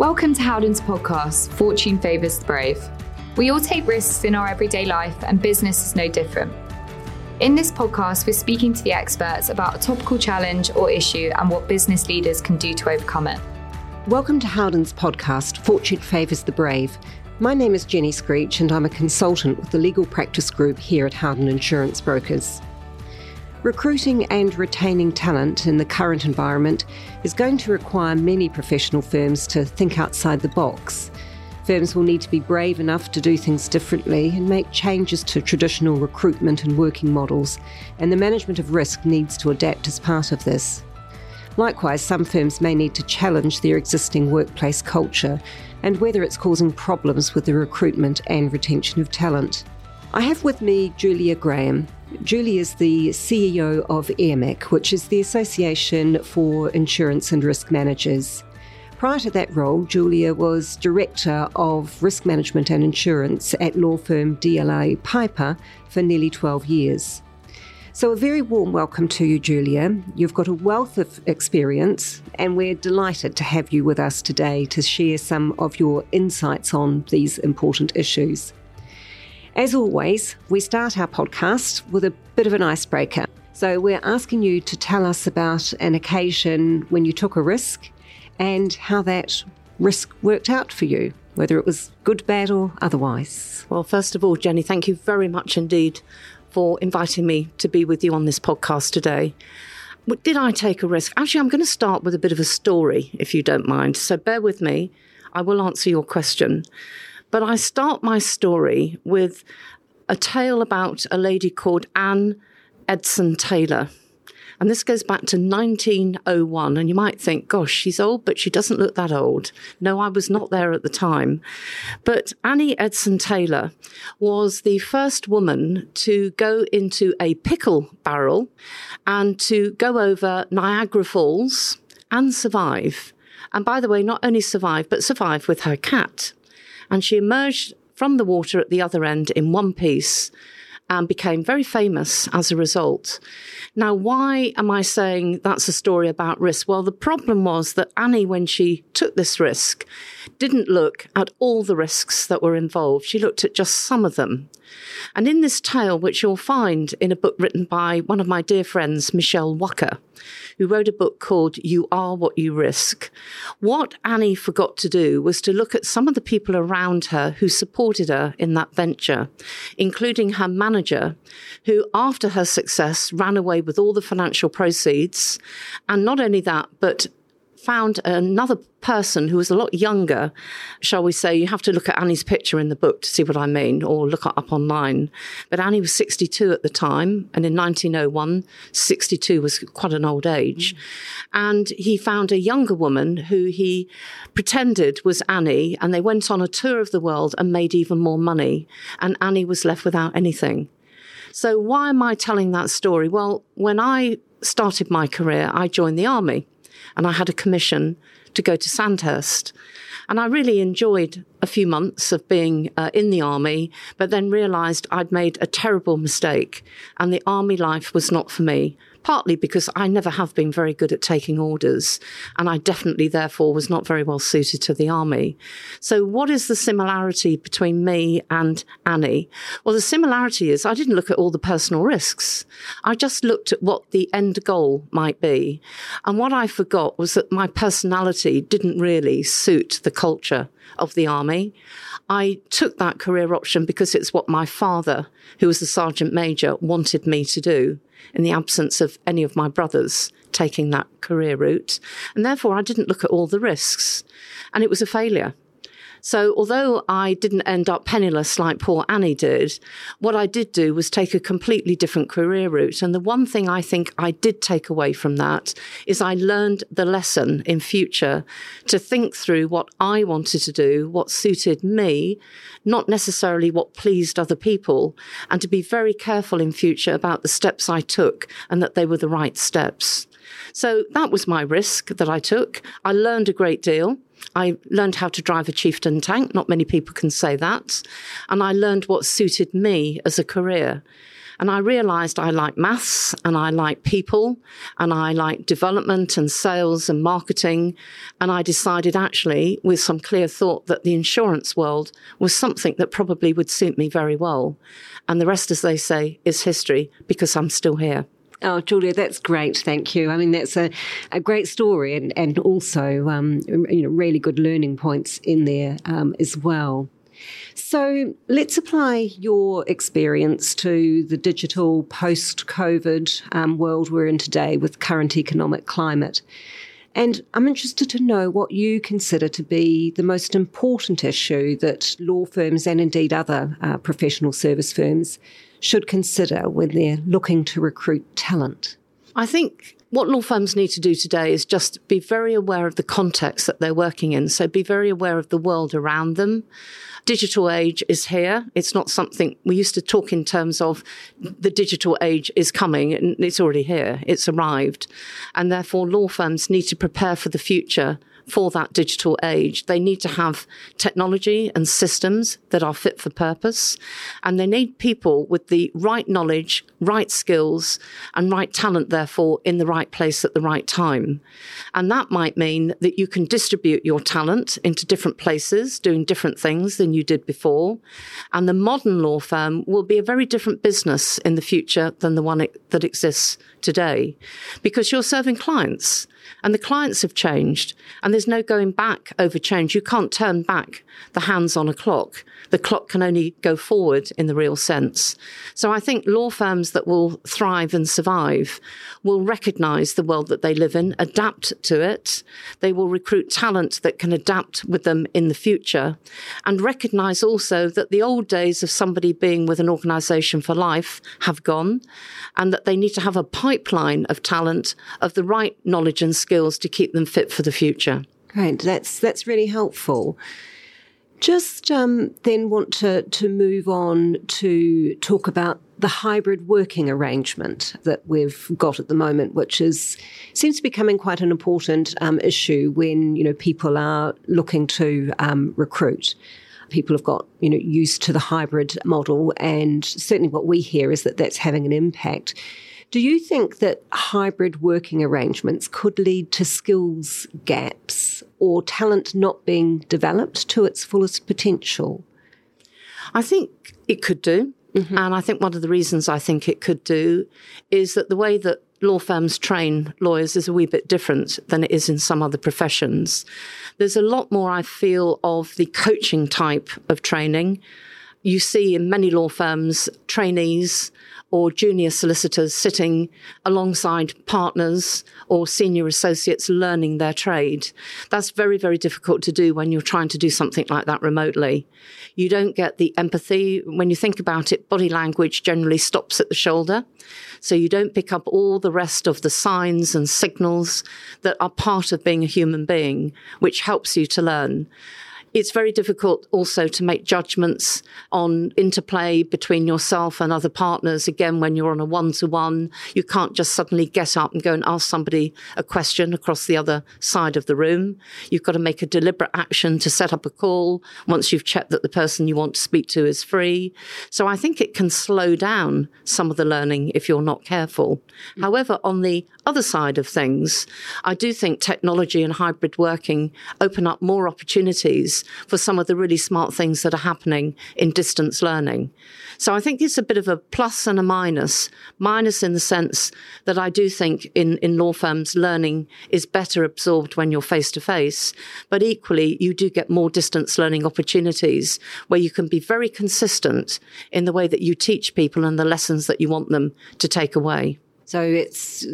Welcome to Howden's podcast, Fortune Favours the Brave. We all take risks in our everyday life, and business is no different. In this podcast, we're speaking to the experts about a topical challenge or issue and what business leaders can do to overcome it. Welcome to Howden's podcast, Fortune Favours the Brave. My name is Jenny Screech, and I'm a consultant with the legal practice group here at Howden Insurance Brokers. Recruiting and retaining talent in the current environment is going to require many professional firms to think outside the box. Firms will need to be brave enough to do things differently and make changes to traditional recruitment and working models, and the management of risk needs to adapt as part of this. Likewise, some firms may need to challenge their existing workplace culture and whether it's causing problems with the recruitment and retention of talent. I have with me Julia Graham, Julie is the CEO of Airmic, which is the Association for Insurance and Risk Managers. Prior to that role, Julia was Director of Risk Management and Insurance at law firm DLA Piper for nearly 12 years. So, a very warm welcome to you, Julia. You've got a wealth of experience, and we're delighted to have you with us today to share some of your insights on these important issues. As always, we start our podcast with a bit of an icebreaker. So we're asking you to tell us about an occasion when you took a risk and how that risk worked out for you, whether it was good, bad, or otherwise. Well, first of all, Jenny, thank you very much indeed for inviting me to be with you on this podcast today. Did I take a risk? Actually, I'm going to start with a bit of a story, if you don't mind. So bear with me. I will answer your question. But I start my story with a tale about a lady called Anne Edson Taylor. And this goes back to 1901. And you might think, gosh, she's old, but she doesn't look that old. No, I was not there at the time. But Annie Edson Taylor was the first woman to go into a pickle barrel and to go over Niagara Falls and survive. And by the way, not only survive, but survive with her cat and she emerged from the water at the other end in one piece and became very famous as a result. Now, why am I saying that's a story about risk? Well, the problem was that Annie, when she took this risk, didn't look at all the risks that were involved. She looked at just some of them. And in this tale, which you'll find in a book written by one of my dear friends, Michele Wucker, who wrote a book called You Are What You Risk, what Annie forgot to do was to look at some of the people around her who supported her in that venture, including her manager, who, after her success, ran away with all the financial proceeds. And not only that, but found another person who was a lot younger, shall we say. You have to look at Annie's picture in the book to see what I mean, or look up online. But Annie was 62 at the time, and in 1901, 62 was quite an old age. Mm. And he found a younger woman who he pretended was Annie, and they went on a tour of the world and made even more money. And Annie was left without anything. So, why am I telling that story? Well, when I started my career, I joined the army and I had a commission to go to Sandhurst. And I really enjoyed a few months of being uh, in the army, but then realized I'd made a terrible mistake and the army life was not for me partly because I never have been very good at taking orders, and I definitely, therefore, was not very well suited to the army. So, what is the similarity between me and Annie? Well, the similarity is I didn't look at all the personal risks. I just looked at what the end goal might be. And what I forgot was that my personality didn't really suit the culture of the army. I took that career option because it's what my father, who was a sergeant major, wanted me to do in the absence of any of my brothers taking that career route. And therefore, I didn't look at all the risks. And it was a failure. So, although I didn't end up penniless like poor Annie did, what I did do was take a completely different career route. And the one thing I think I did take away from that is I learned the lesson in future to think through what I wanted to do, what suited me, not necessarily what pleased other people, and to be very careful in future about the steps I took and that they were the right steps. So that was my risk that I took. I learned a great deal. I learned how to drive a chieftain tank. Not many people can say that. And I learned what suited me as a career. And I realized I like maths and I like people and I like development and sales and marketing. And I decided actually with some clear thought that the insurance world was something that probably would suit me very well. And the rest, as they say, is history because I'm still here. Oh, Julia, that's great. Thank you. I mean, that's a, a great story and, and also, um, you know, really good learning points in there um, as well. So let's apply your experience to the digital post COVID um, world we're in today with current economic climate. And I'm interested to know what you consider to be the most important issue that law firms and indeed other uh, professional service firms should consider when they're looking to recruit talent? I think what law firms need to do today is just be very aware of the context that they're working in. So be very aware of the world around them. Digital age is here. It's not something we used to talk in terms of the digital age is coming and it's already here. It's arrived. And therefore law firms need to prepare for the future for that digital age. They need to have technology and systems that are fit for purpose. And they need people with the right knowledge, right skills, and right talent, therefore, in the right place at the right time. And that might mean that you can distribute your talent into different places, doing different things than you did before. And the modern law firm will be a very different business in the future than the one that exists today because you're serving clients and the clients have changed and there's no going back over change. You can't turn back the hands on a clock. The clock can only go forward in the real sense. So I think law firms that will thrive and survive will recognize the world that they live in, adapt to it. They will recruit talent that can adapt with them in the future and recognize also that the old days of somebody being with an organization for life have gone and that they need to have a pipeline of talent of the right knowledge and skills to keep them fit for the future. Great. That's that's really helpful. Just um, then want to, to move on to talk about the hybrid working arrangement that we've got at the moment, which is seems to be becoming quite an important um, issue when you know people are looking to um, recruit. People have got you know used to the hybrid model, and certainly what we hear is that that's having an impact. Do you think that hybrid working arrangements could lead to skills gaps or talent not being developed to its fullest potential? I think it could do. Mm-hmm. And I think one of the reasons I think it could do is that the way that law firms train lawyers is a wee bit different than it is in some other professions. There's a lot more, I feel, of the coaching type of training. You see in many law firms trainees or junior solicitors sitting alongside partners or senior associates learning their trade. That's very, very difficult to do when you're trying to do something like that remotely. You don't get the empathy. When you think about it, body language generally stops at the shoulder. So you don't pick up all the rest of the signs and signals that are part of being a human being, which helps you to learn. It's very difficult also to make judgments on interplay between yourself and other partners. Again, when you're on a one to one, you can't just suddenly get up and go and ask somebody a question across the other side of the room. You've got to make a deliberate action to set up a call once you've checked that the person you want to speak to is free. So I think it can slow down some of the learning if you're not careful. Mm-hmm. However, on the other side of things, I do think technology and hybrid working open up more opportunities for some of the really smart things that are happening in distance learning. So I think it's a bit of a plus and a minus. Minus in the sense that I do think in, in law firms, learning is better absorbed when you're face to face. But equally, you do get more distance learning opportunities where you can be very consistent in the way that you teach people and the lessons that you want them to take away. So it's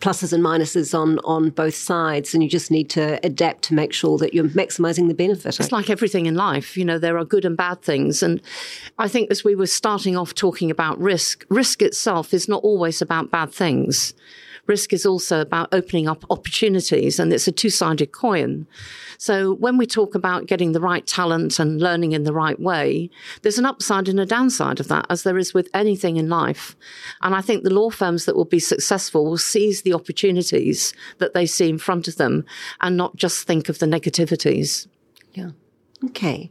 pluses and minuses on, on both sides, and you just need to adapt to make sure that you're maximizing the benefit. It's like everything in life, you know, there are good and bad things. And I think as we were starting off talking about risk, risk itself is not always about bad things risk is also about opening up opportunities and it's a two sided coin. So when we talk about getting the right talent and learning in the right way, there's an upside and a downside of that, as there is with anything in life. And I think the law firms that will be successful will seize the opportunities that they see in front of them and not just think of the negativities. Yeah. Okay.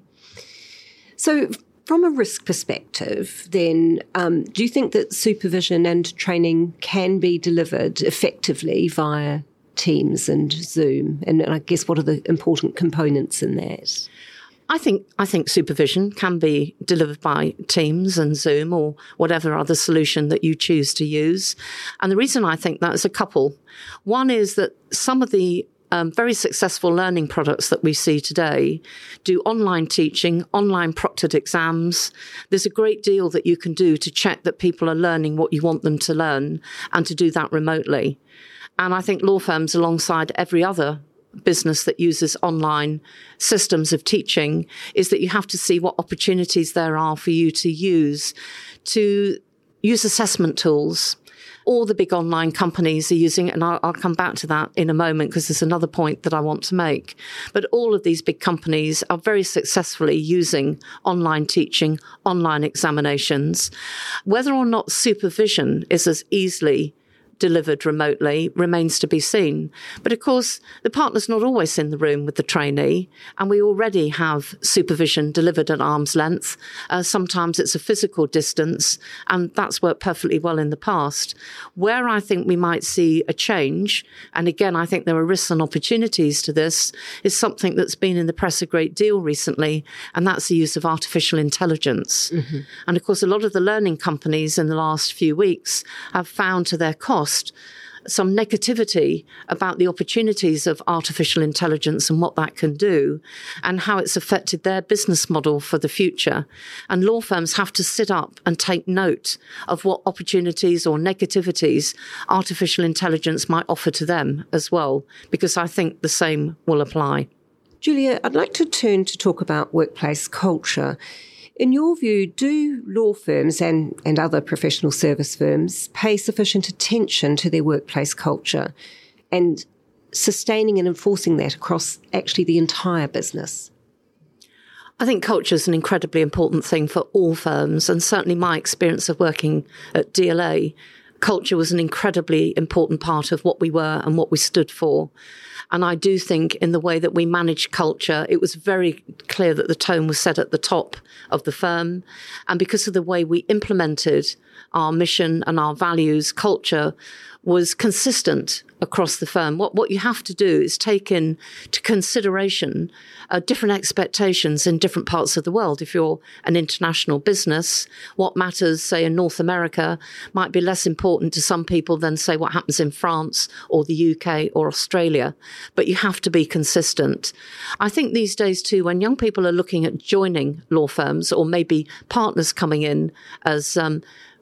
So from a risk perspective, then, um, do you think that supervision and training can be delivered effectively via Teams and Zoom? And I guess what are the important components in that? I think I think supervision can be delivered by Teams and Zoom or whatever other solution that you choose to use. And the reason I think that is a couple. One is that some of the um, very successful learning products that we see today do online teaching, online proctored exams. There's a great deal that you can do to check that people are learning what you want them to learn and to do that remotely. And I think law firms, alongside every other business that uses online systems of teaching, is that you have to see what opportunities there are for you to use to use assessment tools all the big online companies are using and I'll, I'll come back to that in a moment because there's another point that I want to make. But all of these big companies are very successfully using online teaching, online examinations. Whether or not supervision is as easily delivered remotely remains to be seen. But of course, the partner's not always in the room with the trainee, and we already have supervision delivered at arm's length. Uh, sometimes it's a physical distance, and that's worked perfectly well in the past. Where I think we might see a change, and again, I think there are risks and opportunities to this, is something that's been in the press a great deal recently, and that's the use of artificial intelligence. Mm-hmm. And of course, a lot of the learning companies in the last few weeks have found to their cost lost some negativity about the opportunities of artificial intelligence and what that can do and how it's affected their business model for the future. And law firms have to sit up and take note of what opportunities or negativities artificial intelligence might offer to them as well, because I think the same will apply. Julia, I'd like to turn to talk about workplace culture. In your view, do law firms and, and other professional service firms pay sufficient attention to their workplace culture and sustaining and enforcing that across actually the entire business? I think culture is an incredibly important thing for all firms, and certainly my experience of working at DLA, culture was an incredibly important part of what we were and what we stood for. And I do think in the way that we manage culture, it was very clear that the tone was set at the top of the firm. And because of the way we implemented our mission and our values, culture was consistent across the firm. What, what you have to do is take into consideration uh, different expectations in different parts of the world. If you're an international business, what matters, say, in North America might be less important to some people than, say, what happens in France or the UK or Australia. But you have to be consistent. I think these days, too, when young people are looking at joining law firms or maybe partners coming in as um,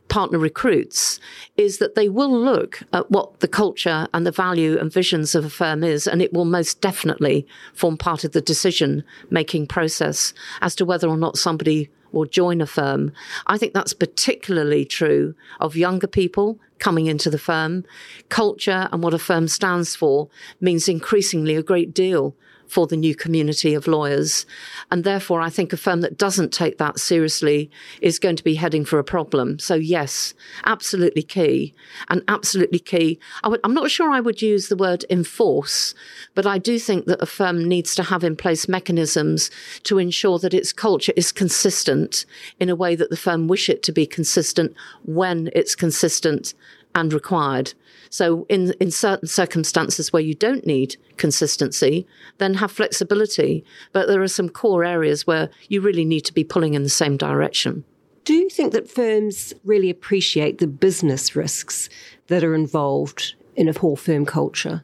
partner recruits is that they will look at what the culture and the value and visions of a firm is, and it will most definitely form part of the decision making process as to whether or not somebody will join a firm. I think that's particularly true of younger people coming into the firm. Culture and what a firm stands for means increasingly a great deal for the new community of lawyers. And therefore, I think a firm that doesn't take that seriously is going to be heading for a problem. So, yes, absolutely key and absolutely key. I'm not sure I would use the word enforce, but I do think that a firm needs to have in place mechanisms to ensure that its culture is consistent in a way that the firm wish it to be consistent when it's consistent and required. So in, in certain circumstances where you don't need consistency, then have flexibility. But there are some core areas where you really need to be pulling in the same direction. Do you think that firms really appreciate the business risks that are involved in a poor firm culture?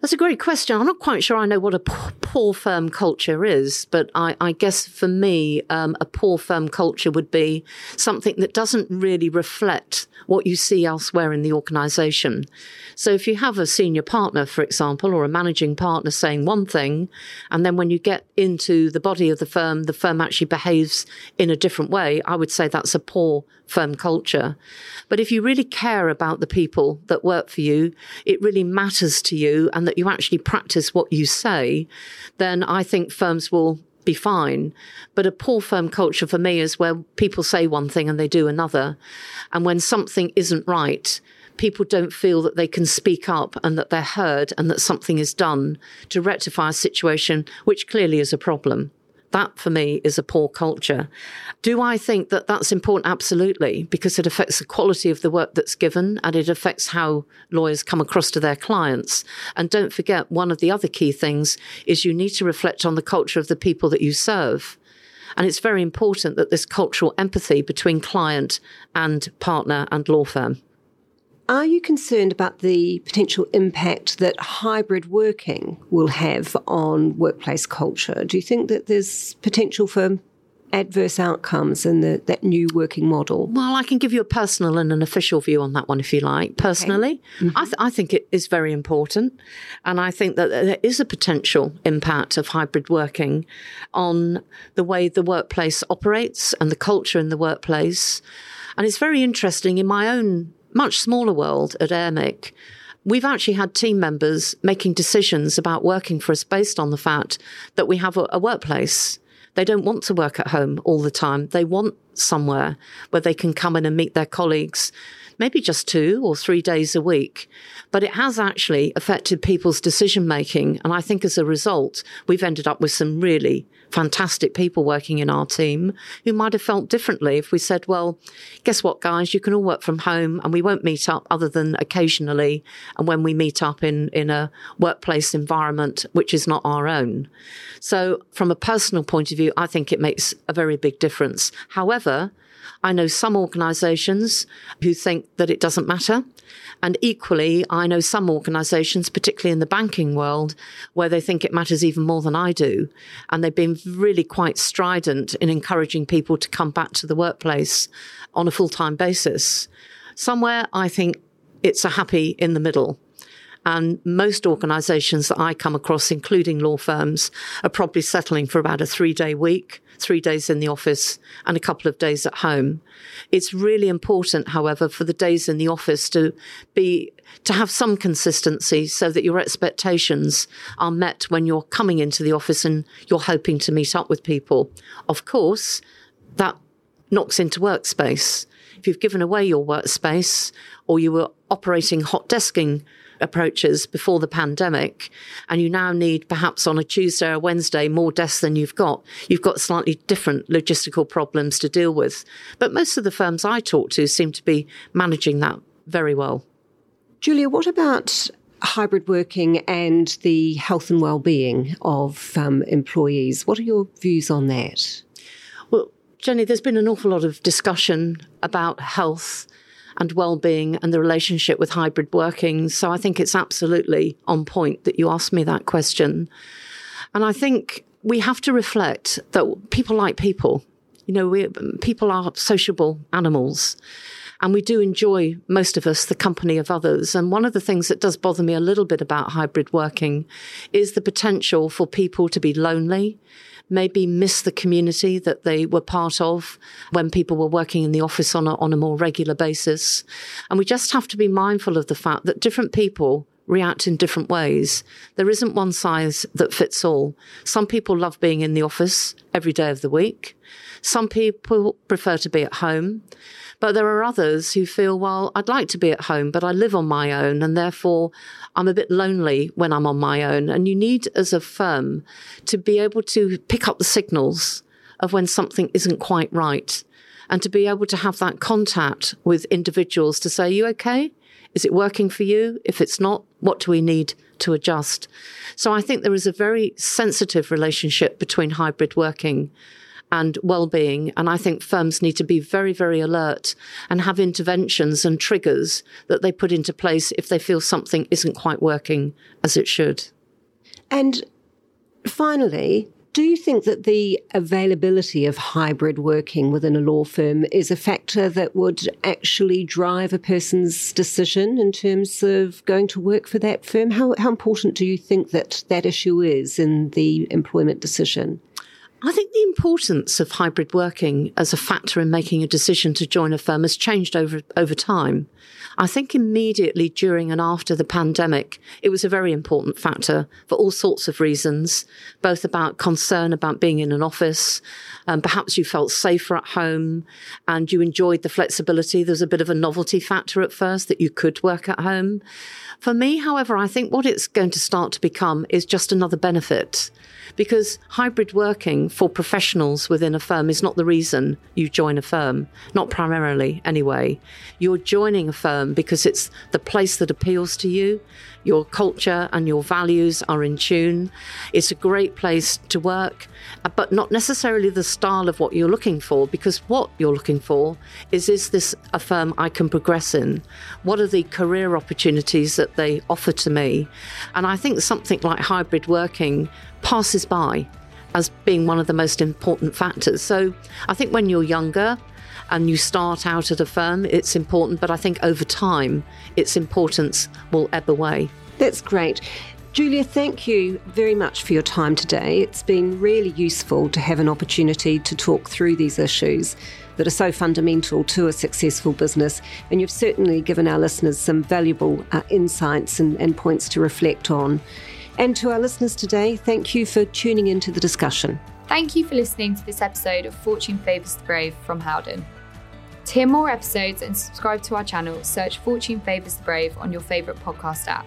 That's a great question. I'm not quite sure I know what a poor firm culture is, but I, I guess for me, um, a poor firm culture would be something that doesn't really reflect what you see elsewhere in the organization. So if you have a senior partner, for example, or a managing partner saying one thing, and then when you get into the body of the firm, the firm actually behaves in a different way, I would say that's a poor firm culture. But if you really care about the people that work for you, it really matters to you, and that you actually practice what you say, then I think firms will be fine. But a poor firm culture for me is where people say one thing and they do another. And when something isn't right, people don't feel that they can speak up and that they're heard and that something is done to rectify a situation which clearly is a problem. That for me is a poor culture. Do I think that that's important? Absolutely, because it affects the quality of the work that's given and it affects how lawyers come across to their clients. And don't forget, one of the other key things is you need to reflect on the culture of the people that you serve. And it's very important that this cultural empathy between client and partner and law firm. Are you concerned about the potential impact that hybrid working will have on workplace culture? Do you think that there's potential for adverse outcomes in the, that new working model? Well, I can give you a personal and an official view on that one if you like. Personally, okay. mm-hmm. I, th- I, think it is very important. And I think that there is a potential impact of hybrid working on the way the workplace operates and the culture in the workplace. And it's very interesting in my own much smaller world at Airmic, we've actually had team members making decisions about working for us based on the fact that we have a, a, workplace. They don't want to work at home all the time. They want somewhere where they can come in and meet their colleagues, maybe just two or three days a week. But it has actually affected people's decision making. And I think as a result, we've ended up with some really fantastic people working in our team who might have felt differently if we said, well, guess what, guys, you can all work from home and we won't meet up other than occasionally. And when we meet up in, in a workplace environment, which is not our own. So from a personal point of view, I think it makes a very big difference. However, I know some organisations who think that it doesn't matter. And equally, I know some organisations, particularly in the banking world, where they think it matters even more than I do. And they've been really quite strident in encouraging people to come back to the workplace on a full time basis. Somewhere, I think it's a happy in the middle. And most organisations that I come across, including law firms, are probably settling for about a three day week, three days in the office and a couple of days at home. It's really important, however, for the days in the office to be to have some consistency so that your expectations are met when you're coming into the office and you're hoping to meet up with people. Of course, that knocks into workspace. If you've given away your workspace or you were operating hot desking approaches before the pandemic, and you now need perhaps on a Tuesday or Wednesday more desks than you've got, you've got slightly different logistical problems to deal with. But most of the firms I talk to seem to be managing that very well. Julia, what about hybrid working and the health and well-being of um, employees? What are your views on that? Well, Jenny, there's been an awful lot of discussion about health and well-being and the relationship with hybrid working. So I think it's absolutely on point that you asked me that question. And I think we have to reflect that people like people. You know, we, people are sociable animals. And we do enjoy, most of us, the company of others. And one of the things that does bother me a little bit about hybrid working is the potential for people to be lonely, maybe miss the community that they were part of when people were working in the office on a, on a more regular basis. And we just have to be mindful of the fact that different people react in different ways. There isn't one size that fits all. Some people love being in the office every day of the week. Some people prefer to be at home. But there are others who feel, well, I'd like to be at home, but I live on my own and therefore I'm a bit lonely when I'm on my own. And you need, as a firm, to be able to pick up the signals of when something isn't quite right and to be able to have that contact with individuals to say, Are you okay? Is it working for you? If it's not, what do we need to adjust? So I think there is a very sensitive relationship between hybrid working and well-being. And I think firms need to be very, very alert and have interventions and triggers that they put into place if they feel something isn't quite working as it should. And finally, do you think that the availability of hybrid working within a law firm is a factor that would actually drive a person's decision in terms of going to work for that firm? How, how important do you think that that issue is in the employment decision? I think the importance of hybrid working as a factor in making a decision to join a firm has changed over, over time. I think immediately during and after the pandemic, it was a very important factor for all sorts of reasons, both about concern about being in an office. Um, perhaps you felt safer at home and you enjoyed the flexibility. There's a bit of a novelty factor at first that you could work at home. For me, however, I think what it's going to start to become is just another benefit because hybrid working for professionals within a firm is not the reason you join a firm, not primarily anyway. You're joining a firm because it's the place that appeals to you. Your culture and your values are in tune. It's a great place to work, uh, but not necessarily the style of what you're looking for, because what you're looking for is is this a firm I can progress in? What are the career opportunities that they offer to me? And I think something like hybrid working passes by as being one of the most important factors. So I think when you're younger, and you start out at a firm, it's important, but I think over time, its importance will ebb away. That's great. Julia, thank you very much for your time today. It's been really useful to have an opportunity to talk through these issues that are so fundamental to a successful business. And you've certainly given our listeners some valuable uh, insights and, and points to reflect on. And to our listeners today, thank you for tuning into the discussion. Thank you for listening to this episode of Fortune Favours the Brave from Howden. To hear more episodes and subscribe to our channel, search Fortune Favours the Brave on your favourite podcast app.